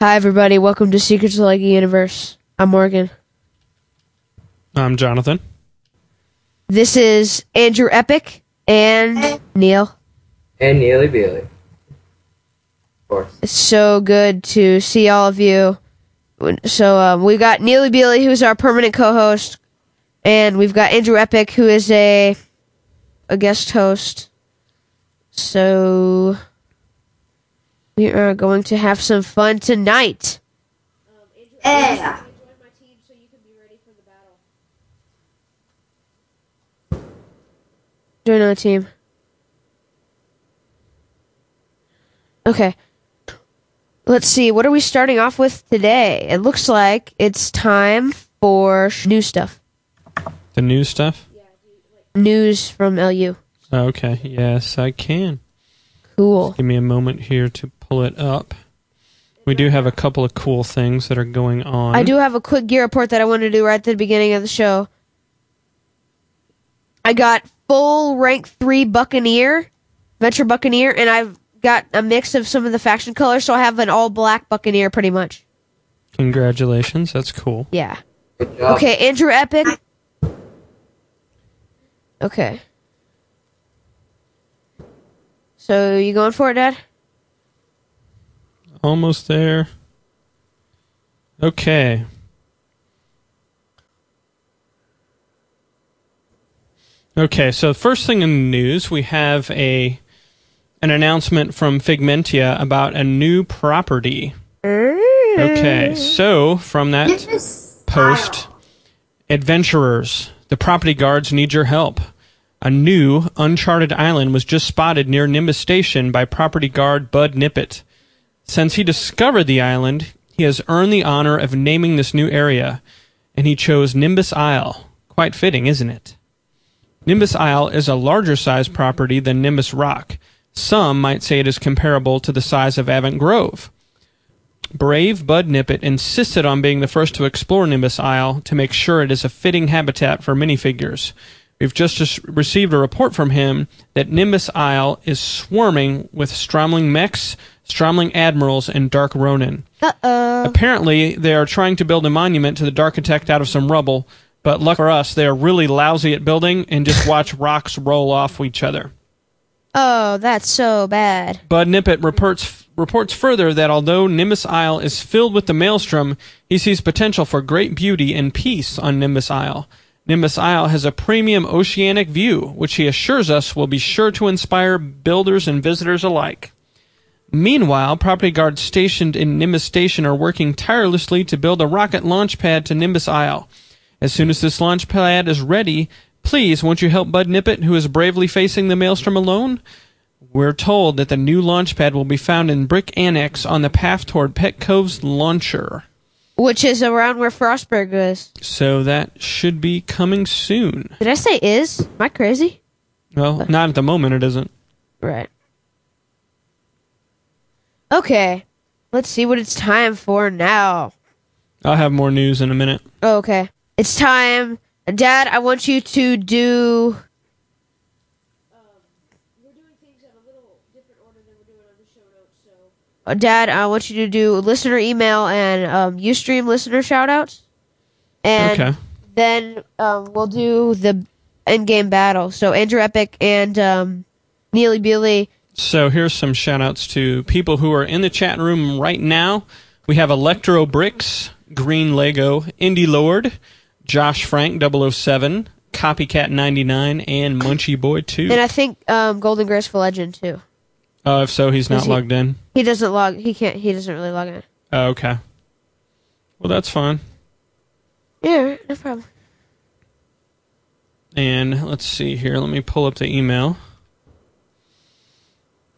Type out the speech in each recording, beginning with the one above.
Hi, everybody. Welcome to Secrets of the Lego Universe. I'm Morgan. I'm Jonathan. This is Andrew Epic and Neil. And Neely Beely. Of course. It's so good to see all of you. So um, we've got Neely Beely, who's our permanent co-host, and we've got Andrew Epic, who is a a guest host. So we are going to have some fun tonight. Yeah. Join on the team. Okay. Let's see. What are we starting off with today? It looks like it's time for sh- new stuff. The new stuff? News from LU. Okay, yes, I can. Cool. Give me a moment here to pull it up. We do have a couple of cool things that are going on. I do have a quick gear report that I want to do right at the beginning of the show. I got full rank 3 Buccaneer, Venture Buccaneer, and I've got a mix of some of the faction colors, so I have an all black Buccaneer pretty much. Congratulations, that's cool. Yeah. Good job. Okay, Andrew Epic. Okay. So you going for it, Dad? Almost there. Okay. Okay, so first thing in the news, we have a an announcement from Figmentia about a new property. Okay, so from that post, adventurers, the property guards need your help. A new, uncharted island was just spotted near Nimbus Station by property guard Bud Nippet. Since he discovered the island, he has earned the honor of naming this new area, and he chose Nimbus Isle. Quite fitting, isn't it? Nimbus Isle is a larger sized property than Nimbus Rock. Some might say it is comparable to the size of Avant Grove. Brave Bud Nippet insisted on being the first to explore Nimbus Isle to make sure it is a fitting habitat for minifigures. We've just received a report from him that Nimbus Isle is swarming with Stromling mechs, Stromling admirals, and Dark Ronin. Uh oh. Apparently, they are trying to build a monument to the Darkitect out of some rubble, but luck for us, they are really lousy at building and just watch rocks roll off each other. Oh, that's so bad. Bud Nippet reports reports further that although Nimbus Isle is filled with the maelstrom, he sees potential for great beauty and peace on Nimbus Isle. Nimbus Isle has a premium oceanic view, which he assures us will be sure to inspire builders and visitors alike. Meanwhile, property guards stationed in Nimbus Station are working tirelessly to build a rocket launch pad to Nimbus Isle. As soon as this launch pad is ready, please won't you help Bud Nippet, who is bravely facing the maelstrom alone? We're told that the new launch pad will be found in Brick Annex on the path toward Pet Cove's launcher. Which is around where Frostburgh is. So that should be coming soon. Did I say is? Am I crazy? Well, not at the moment, it isn't. Right. Okay. Let's see what it's time for now. I'll have more news in a minute. Oh, okay. It's time. Dad, I want you to do. Dad, I want you to do listener email and um, Ustream listener shoutouts. And Okay. then um, we'll do the end game battle. So Andrew Epic and um, Neely Beely. So here's some shout outs to people who are in the chat room right now. We have Electro Bricks, Green Lego, Indie Lord, Josh Frank 007, Copycat 99, and Munchie Boy 2. And I think um, Golden Graceful Legend too. Oh, if so, he's not he- logged in. He doesn't log. He can't. He doesn't really log in. Oh, okay. Well, that's fine. Yeah, no problem. And let's see here. Let me pull up the email.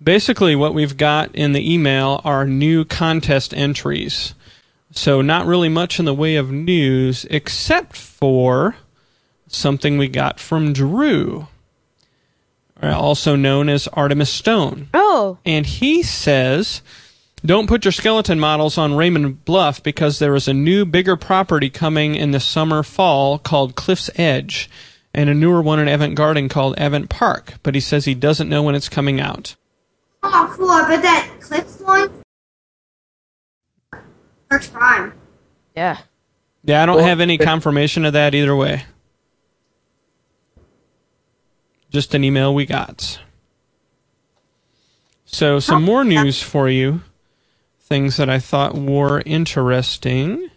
Basically, what we've got in the email are new contest entries. So, not really much in the way of news, except for something we got from Drew, also known as Artemis Stone. Oh, And he says, don't put your skeleton models on Raven Bluff because there is a new, bigger property coming in the summer fall called Cliff's Edge, and a newer one in Avant Garden called Avant Park. But he says he doesn't know when it's coming out. Oh, cool. I bet that Cliff's one. Search Prime. Yeah. Yeah, I don't Well, have any confirmation of that either way. Just an email we got. So, some more news for you. Things that I thought were interesting.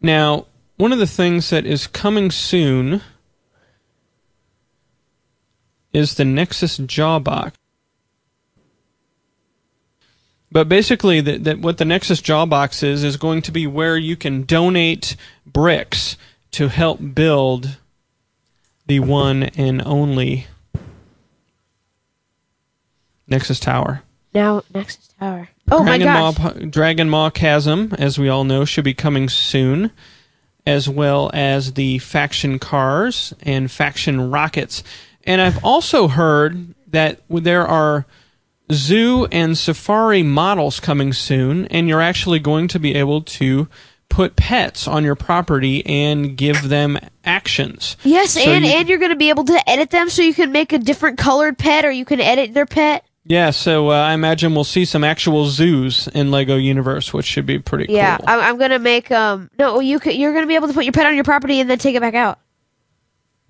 Now, one of the things that is coming soon is the Nexus Jawbox. But basically, that that what the Nexus Jawbox is is going to be where you can donate bricks to help build the one and only Nexus Tower. Now Nexus Tower. Oh my Dragon gosh. Maw, Dragon Maw Chasm, as we all know, should be coming soon, as well as the faction cars and faction rockets. And I've also heard that there are zoo and safari models coming soon, and you're actually going to be able to put pets on your property and give them actions. Yes, So and you- and you're gonna be able to edit them so you can make a different colored pet or you can edit their pet. Yeah, so uh, I imagine we'll see some actual zoos in Lego Universe, which should be pretty Yeah, cool. I'm, I'm gonna make um no you could you're gonna be able to put your pet on your property and then take it back out.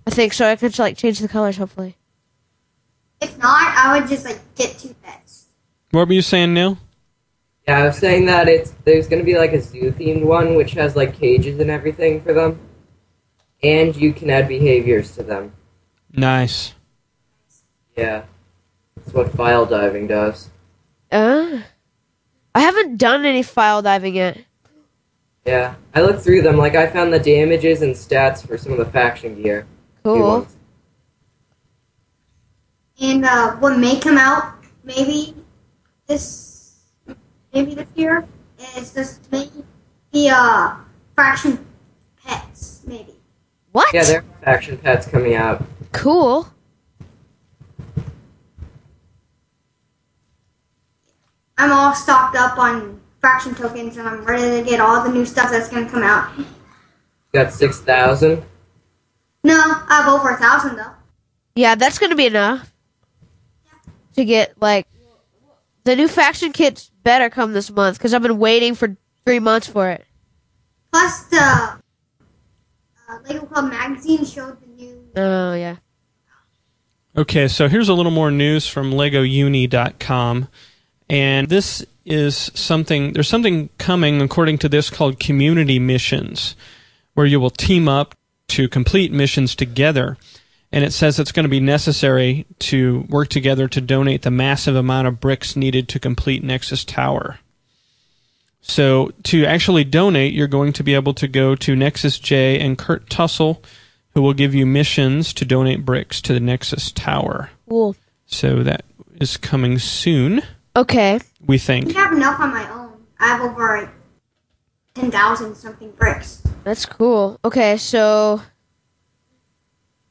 I think so. I could like change the colors hopefully. If not, I would just like get two pets. what were you saying, Neil? Yeah, I was saying that it's there's gonna be like a zoo themed one which has like cages and everything for them, and you can add behaviors to them. Nice. Yeah, that's what file diving does. Uh, I haven't done any file diving yet. Yeah, I looked through them. Like I found the damages and stats for some of the faction gear. Cool. And uh, what may come out maybe this maybe this year is just maybe the uh, faction pets maybe. What? Yeah, there are faction pets coming out. cool. I'm all stocked up on faction tokens and I'm ready to get all the new stuff that's gonna come out. Got six thousand. No, I have over a thousand though. Yeah, that's gonna be enough to get like the new faction kits. Better come this month because I've been waiting for three months for it. Plus the uh, Lego Club magazine showed the new Oh yeah. Okay, so here's a little more news from LegoUni.com. And this is something, there's something coming, according to this, called community missions, where you will team up to complete missions together. And it says it's going to be necessary to work together to donate the massive amount of bricks needed to complete Nexus Tower. So to actually donate, you're going to be able to go to Nexus J and Kurt Tussle, who will give you missions to donate bricks to the Nexus Tower. Cool. So that is coming soon, Okay. we think. think I have enough on my own. I have over like, ten thousand something bricks. That's cool. Okay, so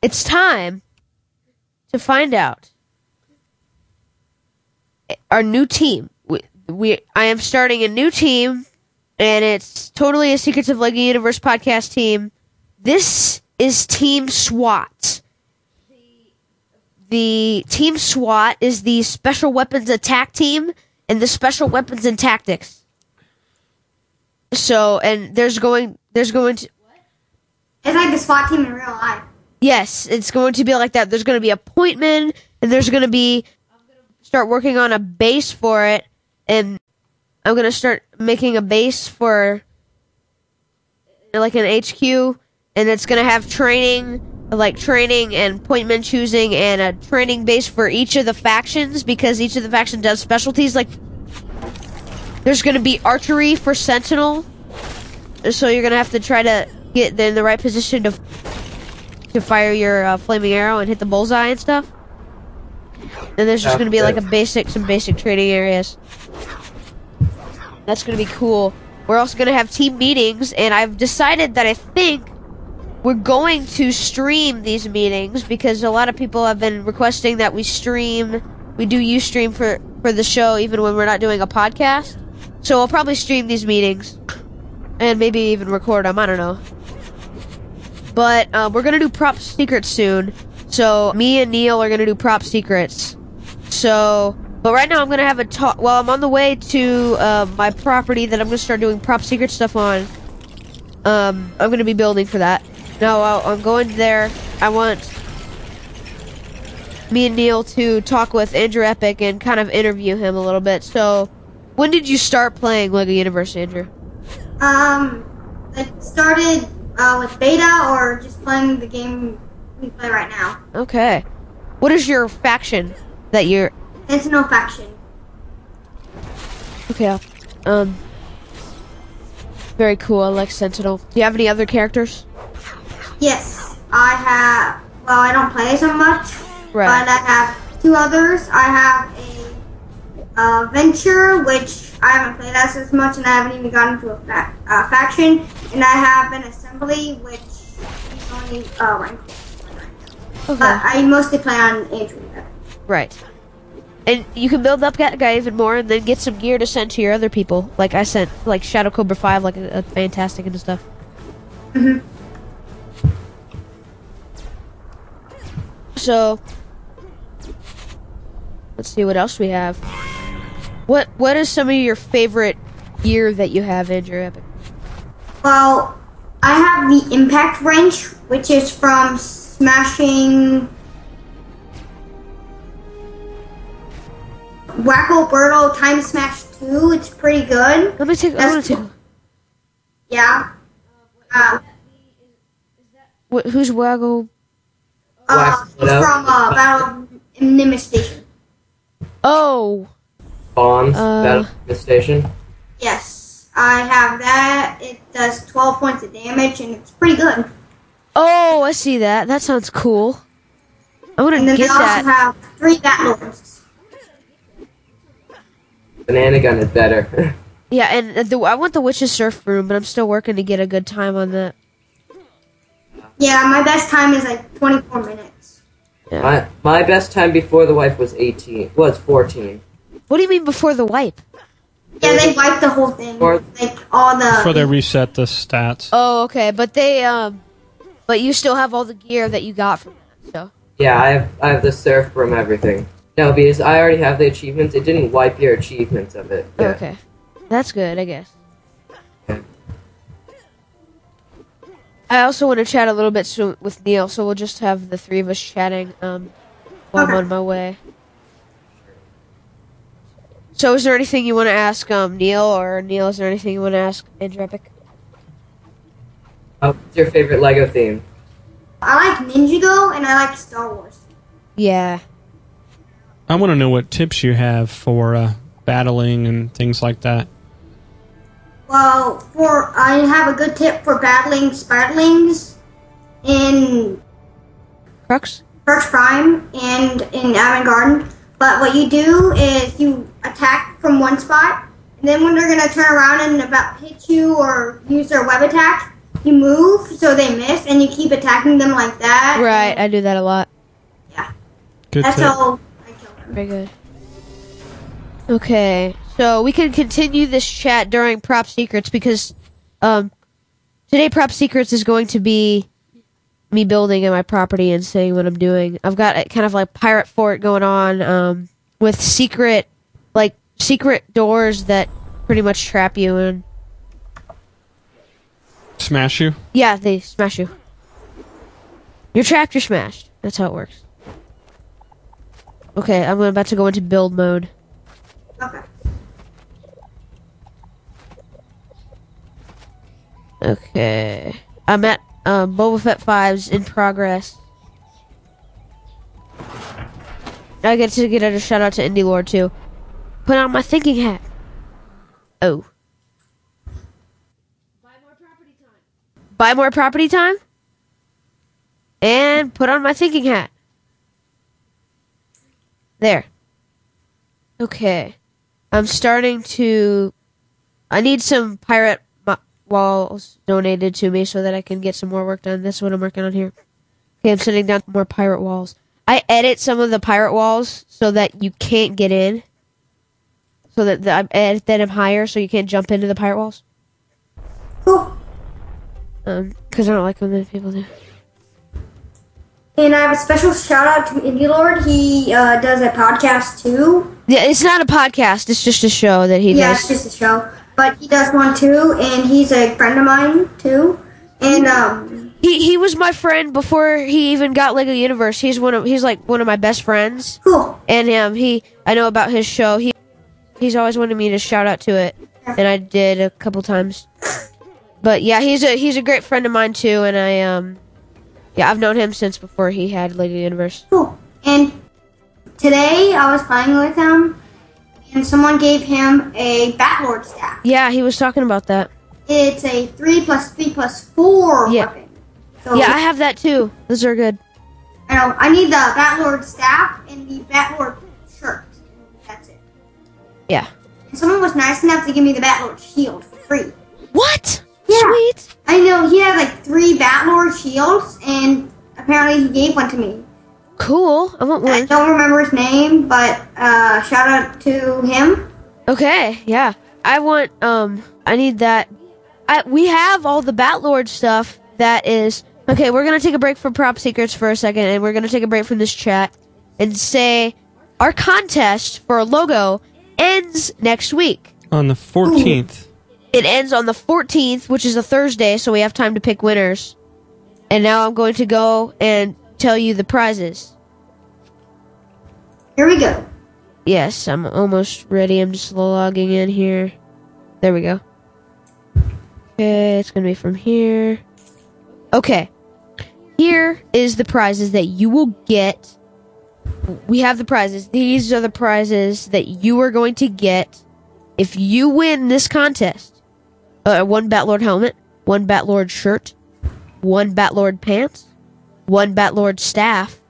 it's time to find out our new team. We, we I am starting a new team, and it's totally a Secrets of Lego Universe podcast team. This is Team SWAT. The Team SWAT is the Special Weapons Attack Team and the Special Weapons and Tactics. So, and there's going there's going to It's like the SWAT team in real life. Yes, it's going to be like that. There's going to be a and there's going to be. I'm going to start working on a base for it, and I'm going to start making a base for like an HQ, and it's going to have training, like training and appointment choosing, and a training base for each of the factions because each of the faction does specialties. Like, there's going to be archery for Sentinel, so you're going to have to try to get in the right position to to fire your uh, flaming arrow and hit the bullseye and stuff. And there's just going to be like a basic, some basic training areas. That's going to be cool. We're also going to have team meetings, and I've decided that I think we're going to stream these meetings because a lot of people have been requesting that we stream. We do use stream for for the show even when we're not doing a podcast. So I'll probably stream these meetings and maybe even record them. I don't know. But uh, we're gonna do prop secrets soon. So me and Neil are gonna do prop secrets. So But right now I'm gonna have a talk. Well, I'm on the way to uh, my property that I'm gonna start doing prop secret stuff on. Um, I'm gonna be building for that. No, I'll, I'm going there. I want me and Neil to talk with Andrew Epic and kind of interview him a little bit. So, when did you start playing Lego Universe, Andrew? Um, it started uh, with beta or just playing the game we play right now. Okay. What is your faction that you're? It's no faction. Okay. Um. Very cool. I like Sentinel. Do you have any other characters? Yes, I have. Well, I don't play so much, Right. but I have two others. I have a uh, Venture, which I haven't played as as much, and I haven't even gotten into a fa- uh, faction. And I have an Assembly, which is only uh, rank. Okay. But I mostly play on Android. Right. And you can build up that guy even more, and then get some gear to send to your other people. Like I sent, like Shadow Cobra Five, like a, a fantastic and stuff. Mhm. So, let's see what else we have. What What is some of your favorite gear that you have, Andrew Epic? Well, I have the Impact Wrench, which is from smashing Wacko Birdo Time Smash 2. It's pretty good. Let me take. I want That's- to. Yeah. Uh, Wh- who's Waggle? uh, it's from uh, Battle Nimbus Station. Oh, Spawns, Uh. Battle Mist Station. Yes, I have that. It does 12 points of damage, and it's pretty good. oh, I see that. That sounds cool. I want And to then get I also that. have three Batlords. Banana Gun is better. Yeah, and the, I want the Witch's Surf Room, but I'm still working to get a good time on that. Yeah, my best time is like 24 minutes. my my best time before the wife was 18. Was 14. What do you mean before the wipe? Yeah, they wiped the whole thing. Or- Like all the. Before they reset the stats. Oh, okay, but they um, but you still have all the gear that you got from that. So Yeah, I have I have the surf from everything. No, because I already have the achievements. It didn't wipe your achievements of it. Yeah. okay, that's good, I guess. Okay. I also want to chat a little bit so, with Neil, so we'll just have the three of us chatting um, while I'm on my way. So, is there anything you want to ask um, Neil, or Neil, is there anything you want to ask Andrew Epic? Uh, what's your favorite Lego theme? I like Ninjago and I like Star Wars. Yeah. I want to know what tips you have for uh, battling and things like that. Well, for I have a good tip for battling Spiderlings in Crux? First Prime and in Avant Garden. But what you do is you attack from one spot, and then when they're gonna turn around and about hit you or use their web attack, you move so they miss, and you keep attacking them like that. Right, I do that a lot. Good That's tip. how I kill them. Very good. Okay, so we can continue this chat during Prop Secrets because um, today Prop Secrets is going to be me building at my property and saying what I'm doing. I've got a kind of like pirate fort going on um, with secret, like secret doors that pretty much trap you and Smash you? yeah, they smash you. You're trapped, you're smashed. That's how it works. Okay, I'm about to go into build mode. Okay. Okay. I'm at um, Boba Fett 5's in progress. I get to get a shout out to Indie Lord too. Put on my thinking hat. Oh. Buy more property time. And put on my thinking hat. There. Okay. I'm starting to. I need some pirate walls donated to me so that I can get some more work done. That's what I'm working on here. Okay, I'm sitting down more pirate walls. I edit some of the pirate walls so that you can't get in. So that the, I edit them higher so you can't jump into the pirate walls. Cool. Um, because I don't like when the people do. And I have a special shout out to Indie Lord. He uh, does a podcast too. Yeah, it's not a podcast. It's just a show that he does. Yeah, it's just a show. But he does one too, and he's a friend of mine too. And um, He he was my friend before he even got Lego Universe. He's one of he's like one of my best friends. cool. And um he I know about his show. He he's always wanted me to shout out to it. And I did a couple times. But yeah, he's a he's a great friend of mine too and I um yeah, I've known him since before he had Lego Universe. Cool. And today I was playing with him, and someone gave him a Batlord staff. Yeah, he was talking about that. It's a three plus three plus four Yeah. weapon. So Yeah, I have that too. Those are good. I know I need the Batlord staff and the Batlord shirt. That's it. Yeah. And someone was nice enough to give me the Batlord shield for free. What? Yeah. Sweet. I know he had like three Batlord shields, and apparently he gave one to me. Cool. I want one. I don't remember his name, but uh, shout out to him. Okay, yeah. I want um I need that I we have all the Batlord stuff that is Okay, we're going to take a break from prop secrets for a second and we're going to take a break from this chat and say our contest for a logo ends next week. On the 14th. It ends on the 14th, which is a Thursday, so we have time to pick winners. And now I'm going to go and tell you the prizes. Here we go. Yes, I'm almost ready. I'm just logging in here. There we go. Okay, it's gonna be from here. Okay. Here is the prizes that you will get. We have the prizes. These are the prizes that you are going to get if you win this contest. Uh, one Batlord helmet, one Batlord shirt, one Batlord pants, one Batlord staff,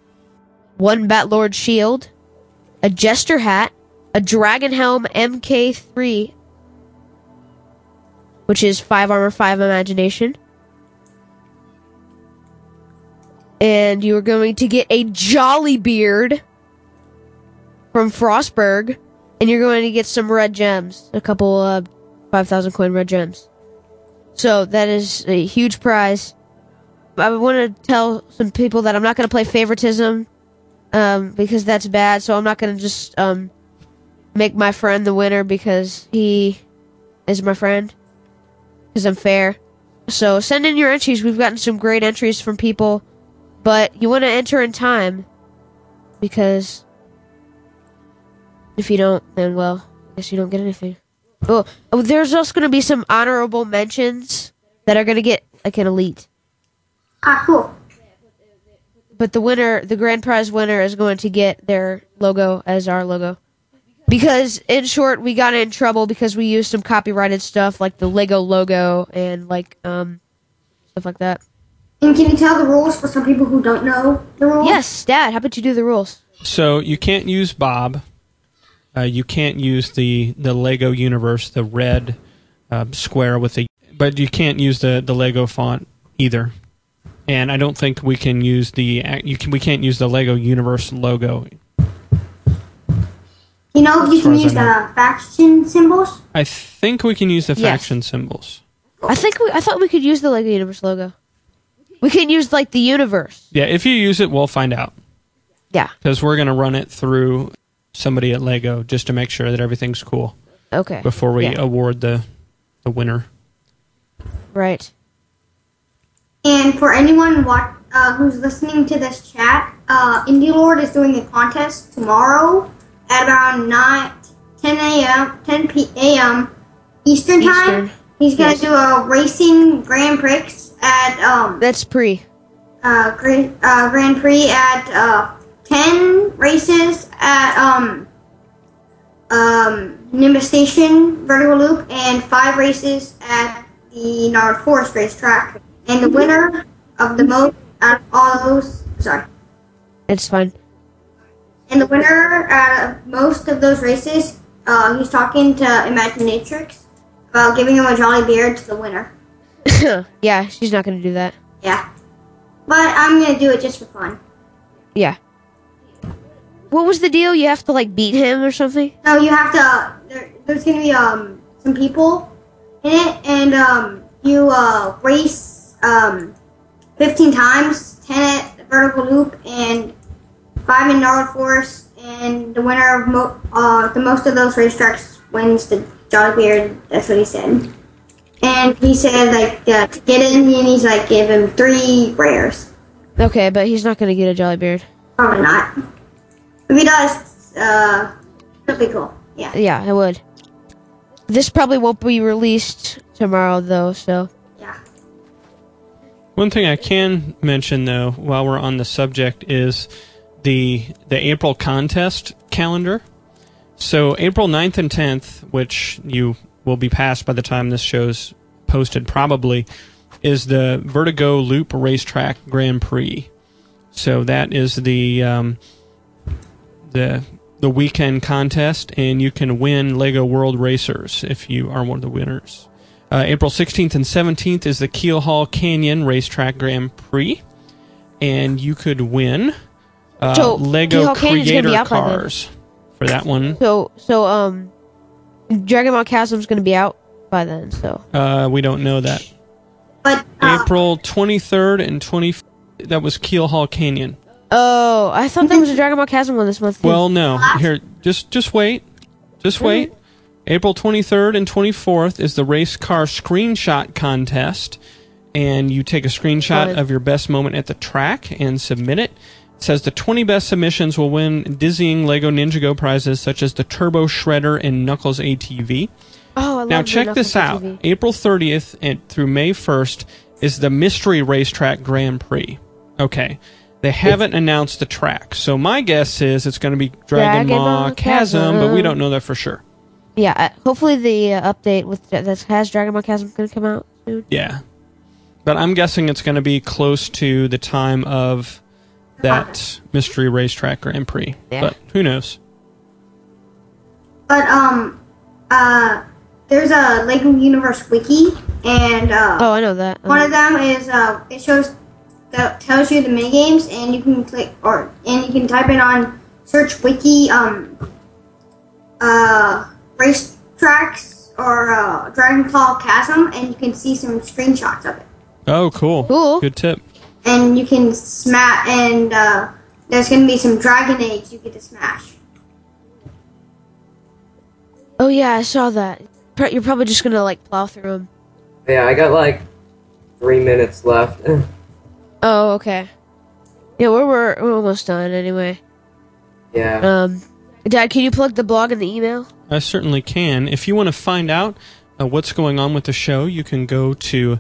one Batlord shield, a jester hat, a dragon helm MK3, which is 5 armor, 5 imagination. And you are going to get a jolly beard from Frostburgh. And you're going to get some red gems. A couple uh 5,000 coin red gems. So that is a huge prize. I want to tell some people that I'm not going to play favoritism um, because that's bad. So I'm not gonna just um, make my friend the winner because he is my friend. Because I'm fair. So send in your entries. We've gotten some great entries from people, but you want to enter in time because if you don't, then well, I guess you don't get anything. Oh, oh there's also going to be some honorable mentions that are going to get like an elite. Ah, cool. but the winner, the grand prize winner, is going to get their logo as our logo. Because, in short, we got in trouble because we used some copyrighted stuff like the Lego logo and like um stuff like that. And can you tell the rules for some people who don't know the rules? Yes, Dad. How about you do the rules? So you can't use Bob. Uh, you can't use the, the Lego universe, the red uh, square with the. But you can't use the, the Lego font either. And I don't think we can use the you can, we can't use the Lego universe logo. You know, you can use know. the faction symbols. I think we can use the Yes. faction symbols. I think we, I thought we could use the Lego Universe logo. We can use like the universe. Yeah, if you use it, we'll find out Yeah. because we're gonna run it through somebody at Lego just to make sure that everything's cool Okay. before we Yeah. award the the winner. Right. And for anyone what, uh, who's listening to this chat, uh, Indie Lord is doing a contest tomorrow at around 9, 10 a.m., 10 p.m. a.m. Eastern time. Eastern. He's gonna Yes. do a racing Grand Prix at um, That's pre. uh, Grand, uh, Grand Prix at uh, 10 races at um, um, Nimbus Station Vertigo Loop and 5 races at the Gnarled Forest racetrack. And the winner of the most out of all those, sorry, It's fine. and the winner out of most of those races, uh, he's talking to Imaginatrix about giving him a jolly beard to the winner. yeah, she's not gonna do that. Yeah. But I'm gonna do it just for fun. Yeah. What was the deal? You have to like beat him or something? No, you have to. There, there's gonna be um some people in it, and um you uh race um 15 times, 10 at the vertical loop and five in gnarled forest. And the winner of mo- uh, the most of those racetracks wins the Jolly Beard. That's what he said. And he said like uh, to get in, and he's like give him three rares. Okay, but he's not gonna get a Jolly Beard. Probably not. If he does, uh, it'll be cool. Yeah. Yeah, I would. This probably won't be released tomorrow though, so Yeah. One thing I can mention though, while we're on the subject, is the the April contest calendar. So April 9th and 10th, which you will be past by the time this show's posted probably, is the Vertigo Loop Racetrack Grand Prix. So that is the um, the the weekend contest, and you can win Lego World Racers if you are one of the winners. Uh, April 16th and 17th is the Keelhaul Canyon Racetrack Grand Prix, and you could win uh, So, Lego Hall Canyon's gonna be Creator cars for that one. so so um, Dragon Maw Chasm's gonna be out by then. So Uh, we don't know that. But uh, April 23rd and 20. That was Keelhaul Canyon. oh, I thought there was a Dragon Maw Chasm one this month. too. Well, no. Here, just just wait. Just wait. April 23rd and 24th is the race car screenshot contest, and you take a screenshot of your best moment at the track and submit it. Says the 20 best submissions will win dizzying Lego Ninjago prizes such as the Turbo Shredder and Nuckal's ATV. oh, I Now check this out. ATV. April 30th and through May 1st is the Mystery Racetrack Grand Prix. Okay. They haven't announced the track. So my guess is it's going to be Dragon, Dragon Ball Ball Chasm, but we don't know that for sure. Yeah, uh, hopefully the uh, update with that has Dragon Maw Chasm gonna come out soon. Yeah. But I'm guessing it's going to be close to the time of that Mystery Racetrack Grand Prix. Yeah. But who knows? but um, uh, there's a Lego Universe wiki, and uh, Oh, I know that. one Um, of them is uh, it shows that tells you the mini games, and you can click or and you can type it on search wiki um uh race tracks or uh, Dragon Claw Chasm, and you can see some screenshots of it. Oh, cool. Cool. Good tip. And you can smash and uh, there's gonna be some dragon eggs you get to smash oh yeah, I saw that. You're probably just gonna like plow through them. Yeah, I got like three minutes left. Oh, okay. Yeah, we're we're, we're almost done anyway. yeah. Um, Dad, can you plug the blog and the email? I certainly can. If you want to find out uh, what's going on with the show, you can go to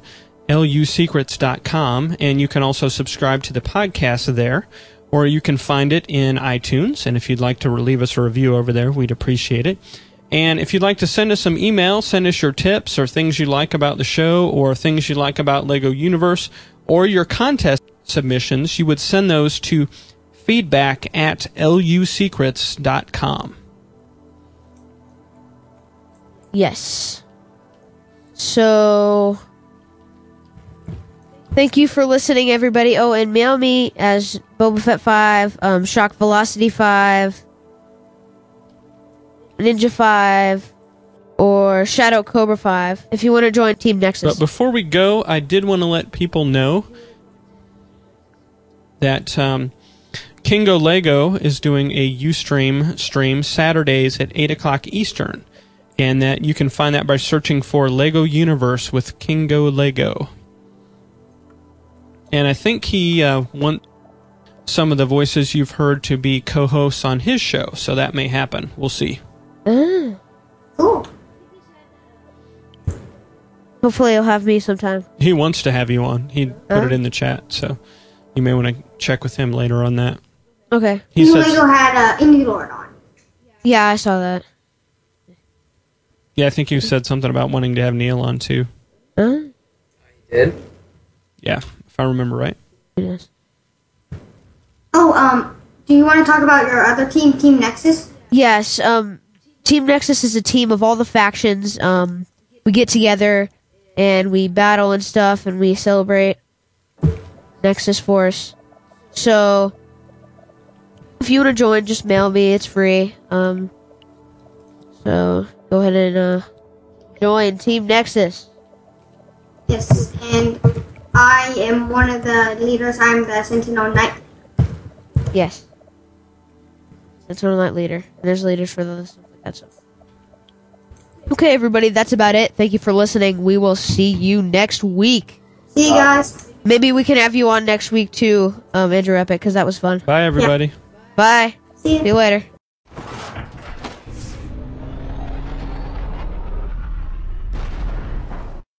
lusecrets.com and you can also subscribe to the podcast there, or you can find it in iTunes. And if you'd like to leave us a review over there, we'd appreciate it. And if you'd like to send us some email, send us your tips or things you like about the show or things you like about Lego Universe or your contest submissions, you would send those to feedback at lusecrets.com. Yes. So, thank you for listening, everybody. Oh, and mail me as Boba Fett Five, um, Shock Velocity Five, Ninja Five, or Shadow Cobra Five. If you want to join Team Nexus. But before we go, I did want to let people know that um, Kingo Lego is doing a Ustream stream Saturdays at 8 o'clock Eastern. And that you can find that by searching for Lego Universe with Kingo Lego. And I think he uh, want some of the voices you've heard to be co-hosts on his show, so that may happen. We'll see. Ah, cool hopefully, he'll have me sometime. He wants to have you on. He put Huh? it in the chat, so you may want to check with him later on that. Okay. He New says, had uh, Indie Lord on Yeah, I saw that. yeah, I think you said something about wanting to have Neil on too. Huh? Did? Yeah, if I remember right. Yes. oh um do you want to talk about your other team Team Nexus Yes, um, Team Nexus is a team of all the factions. Um, we get together and we battle and stuff, and we celebrate Nexus Force. So, if you want to join, just mail me. It's free. Um, so go ahead and uh, join Team Nexus. yes and I am one of the leaders I'm the Sentinel Knight Yes. That's one night leader. There's leaders for those. stuff like that stuff. Okay, everybody, that's about it. Thank you for listening. We will see you next week. See you guys. Maybe we can have you on next week too, um, Andrew Epic, because that was fun. Bye, everybody. Bye. See you. See you later.